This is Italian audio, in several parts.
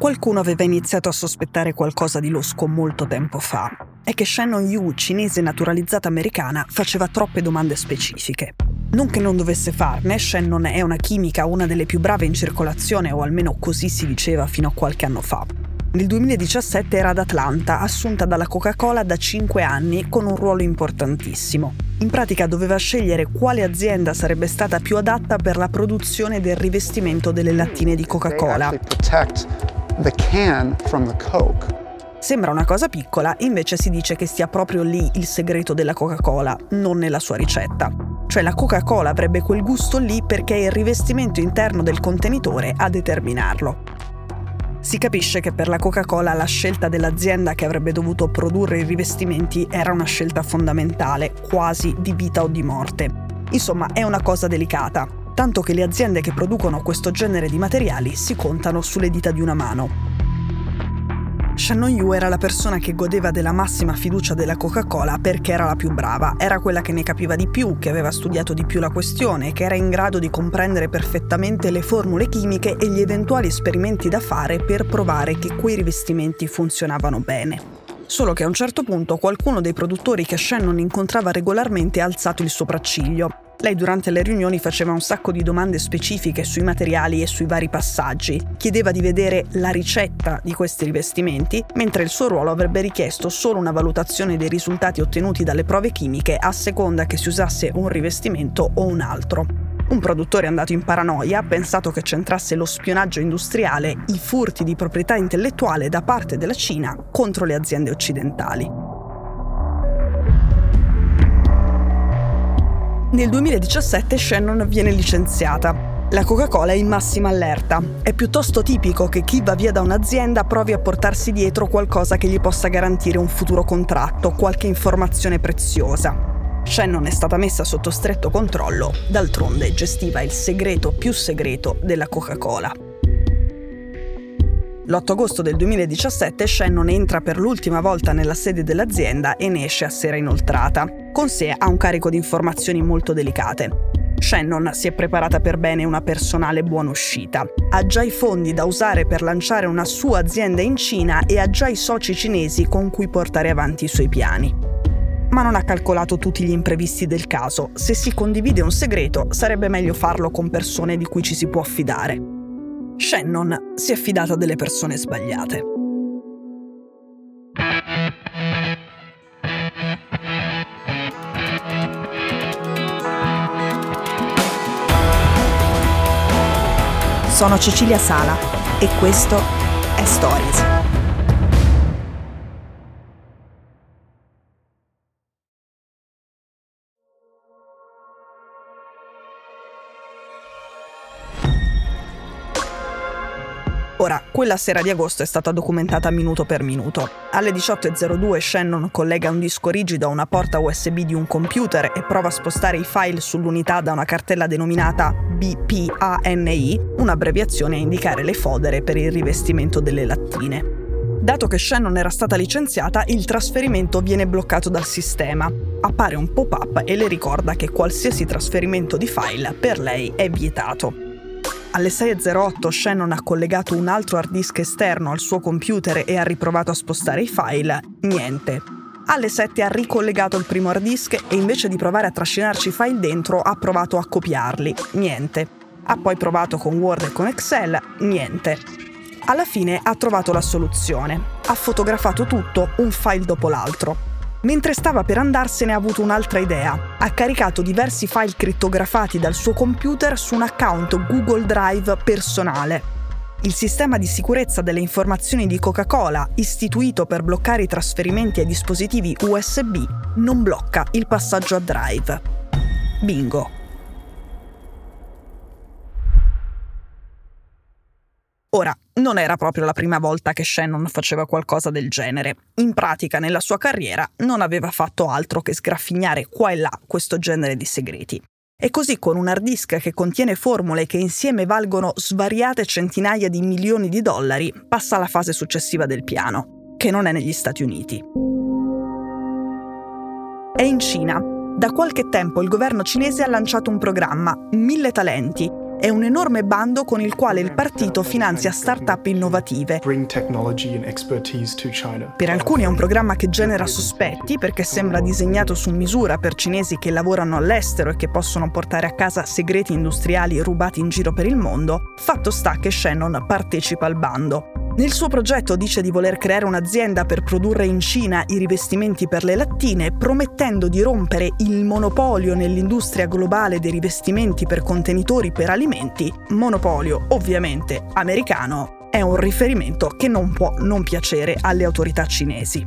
Qualcuno aveva iniziato a sospettare qualcosa di losco molto tempo fa. È che Shannon Yu, cinese naturalizzata americana, faceva troppe domande specifiche. Non che non dovesse farne, Shannon è una chimica, una delle più brave in circolazione, o almeno così si diceva fino a qualche anno fa. Nel 2017 era ad Atlanta, assunta dalla Coca-Cola da 5 anni con un ruolo importantissimo. In pratica doveva scegliere quale azienda sarebbe stata più adatta per la produzione del rivestimento delle lattine di Coca-Cola the can from the Coke. Sembra una cosa piccola, invece si dice che stia proprio lì il segreto della Coca-Cola, non nella sua ricetta. Cioè la Coca-Cola avrebbe quel gusto lì perché è il rivestimento interno del contenitore a determinarlo. Si capisce che per la Coca-Cola la scelta dell'azienda che avrebbe dovuto produrre i rivestimenti era una scelta fondamentale, quasi di vita o di morte. Insomma, è una cosa delicata, tanto che le aziende che producono questo genere di materiali si contano sulle dita di una mano. Shannon Yu era la persona che godeva della massima fiducia della Coca-Cola perché era la più brava, era quella che ne capiva di più, che aveva studiato di più la questione, che era in grado di comprendere perfettamente le formule chimiche e gli eventuali esperimenti da fare per provare che quei rivestimenti funzionavano bene. Solo che a un certo punto qualcuno dei produttori che Shannon incontrava regolarmente ha alzato il sopracciglio lei durante le riunioni faceva un sacco di domande specifiche sui materiali e sui vari passaggi, chiedeva di vedere la ricetta di questi rivestimenti, mentre il suo ruolo avrebbe richiesto solo una valutazione dei risultati ottenuti dalle prove chimiche a seconda che si usasse un rivestimento o un altro. Un produttore andato in paranoia ha pensato che centrasse lo spionaggio industriale, i furti di proprietà intellettuale da parte della Cina contro le aziende occidentali. Nel 2017 Shannon viene licenziata. La Coca-Cola è in massima allerta. È piuttosto tipico che chi va via da un'azienda provi a portarsi dietro qualcosa che gli possa garantire un futuro contratto, qualche informazione preziosa. Shannon è stata messa sotto stretto controllo, d'altronde gestiva il segreto più segreto della Coca-Cola. L'8 agosto del 2017 Shannon entra per l'ultima volta nella sede dell'azienda e ne esce a sera inoltrata. Con sé ha un carico di informazioni molto delicate. Shannon si è preparata per bene una personale buona uscita. Ha già i fondi da usare per lanciare una sua azienda in Cina e ha già i soci cinesi con cui portare avanti i suoi piani. Ma non ha calcolato tutti gli imprevisti del caso. Se si condivide un segreto, sarebbe meglio farlo con persone di cui ci si può affidare. Shannon si è fidata delle persone sbagliate. Sono Cecilia Sala e questo è Stories. Ora, quella sera di agosto è stata documentata minuto per minuto. Alle 18.02 Shannon collega un disco rigido a una porta USB di un computer e prova a spostare i file sull'unità da una cartella denominata BPANI, un'abbreviazione a indicare le fodere per il rivestimento delle lattine. Dato che Shannon era stata licenziata, il trasferimento viene bloccato dal sistema. Appare un pop-up e le ricorda che qualsiasi trasferimento di file per lei è vietato. Alle 6.08 Shannon ha collegato un altro hard disk esterno al suo computer e ha riprovato a spostare i file. Niente. Alle 7 ha ricollegato il primo hard disk e invece di provare a trascinarci i file dentro ha provato a copiarli. Niente. Ha poi provato con Word e con Excel. Niente. Alla fine ha trovato la soluzione. Ha fotografato tutto un file dopo l'altro. Mentre stava per andarsene ha avuto un'altra idea. Ha caricato diversi file crittografati dal suo computer su un account Google Drive personale. Il sistema di sicurezza delle informazioni di Coca-Cola, istituito per bloccare i trasferimenti ai dispositivi USB, non blocca il passaggio a Drive. Bingo. Ora, non era proprio la prima volta che Shannon faceva qualcosa del genere. In pratica, nella sua carriera, non aveva fatto altro che sgraffignare qua e là questo genere di segreti. E così con un hard disk che contiene formule che insieme valgono svariate centinaia di milioni di dollari, passa alla fase successiva del piano, che non è negli Stati Uniti. È in Cina. Da qualche tempo il governo cinese ha lanciato un programma, Mille Talenti, è un enorme bando con il quale il partito finanzia start-up innovative. Per alcuni è un programma che genera sospetti perché sembra disegnato su misura per cinesi che lavorano all'estero e che possono portare a casa segreti industriali rubati in giro per il mondo. Fatto sta che Shannon partecipa al bando. Nel suo progetto dice di voler creare un'azienda per produrre in Cina i rivestimenti per le lattine, promettendo di rompere il monopolio nell'industria globale dei rivestimenti per contenitori per alimenti, monopolio ovviamente americano, è un riferimento che non può non piacere alle autorità cinesi.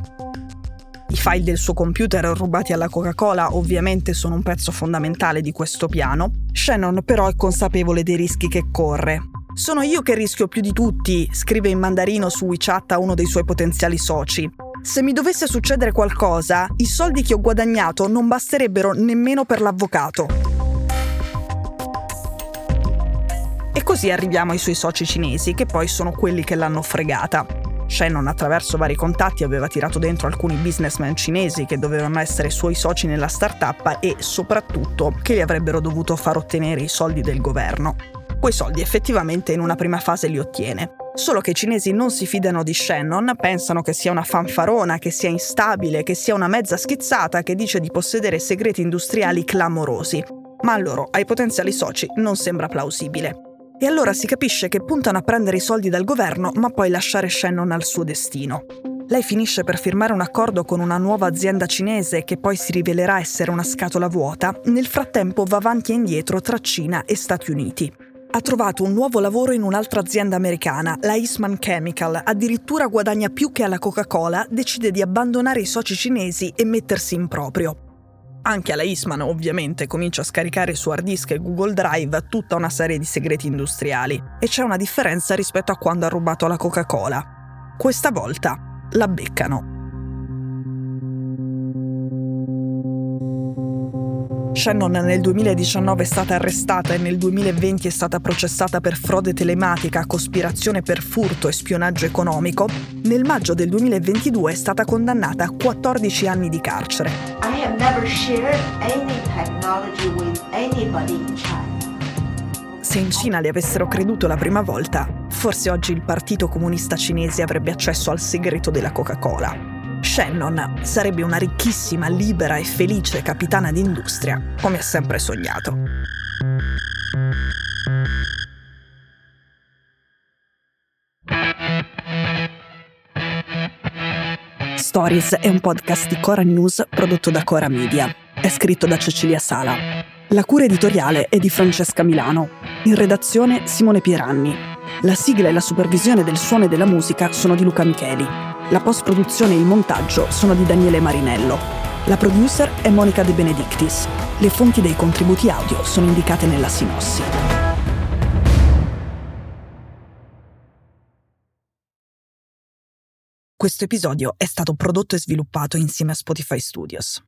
I file del suo computer rubati alla Coca-Cola ovviamente sono un pezzo fondamentale di questo piano. Shannon però è consapevole dei rischi che corre. Sono io che rischio più di tutti, scrive in mandarino su WeChat a uno dei suoi potenziali soci. Se mi dovesse succedere qualcosa, i soldi che ho guadagnato non basterebbero nemmeno per l'avvocato. E così arriviamo ai suoi soci cinesi, che poi sono quelli che l'hanno fregata. Shannon attraverso vari contatti aveva tirato dentro alcuni businessman cinesi che dovevano essere suoi soci nella startup e soprattutto che gli avrebbero dovuto far ottenere i soldi del governo quei soldi effettivamente in una prima fase li ottiene. Solo che i cinesi non si fidano di Shannon, pensano che sia una fanfarona, che sia instabile, che sia una mezza schizzata che dice di possedere segreti industriali clamorosi. Ma a loro, ai potenziali soci, non sembra plausibile. E allora si capisce che puntano a prendere i soldi dal governo, ma poi lasciare Shannon al suo destino. Lei finisce per firmare un accordo con una nuova azienda cinese che poi si rivelerà essere una scatola vuota, nel frattempo va avanti e indietro tra Cina e Stati Uniti ha trovato un nuovo lavoro in un'altra azienda americana, la Eastman Chemical. Addirittura guadagna più che alla Coca-Cola, decide di abbandonare i soci cinesi e mettersi in proprio. Anche alla Eastman, ovviamente, comincia a scaricare su hard disk e Google Drive tutta una serie di segreti industriali. E c'è una differenza rispetto a quando ha rubato la Coca-Cola. Questa volta la beccano. Shannon nel 2019 è stata arrestata e nel 2020 è stata processata per frode telematica, cospirazione per furto e spionaggio economico, nel maggio del 2022 è stata condannata a 14 anni di carcere. Se in Cina le avessero creduto la prima volta, forse oggi il Partito Comunista Cinese avrebbe accesso al segreto della Coca-Cola. Shannon sarebbe una ricchissima, libera e felice capitana d'industria, come ha sempre sognato. Stories è un podcast di Cora News prodotto da Cora Media. È scritto da Cecilia Sala. La cura editoriale è di Francesca Milano. In redazione Simone Pieranni. La sigla e la supervisione del suono e della musica sono di Luca Micheli. La post-produzione e il montaggio sono di Daniele Marinello. La producer è Monica De Benedictis. Le fonti dei contributi audio sono indicate nella sinossi. Questo episodio è stato prodotto e sviluppato insieme a Spotify Studios.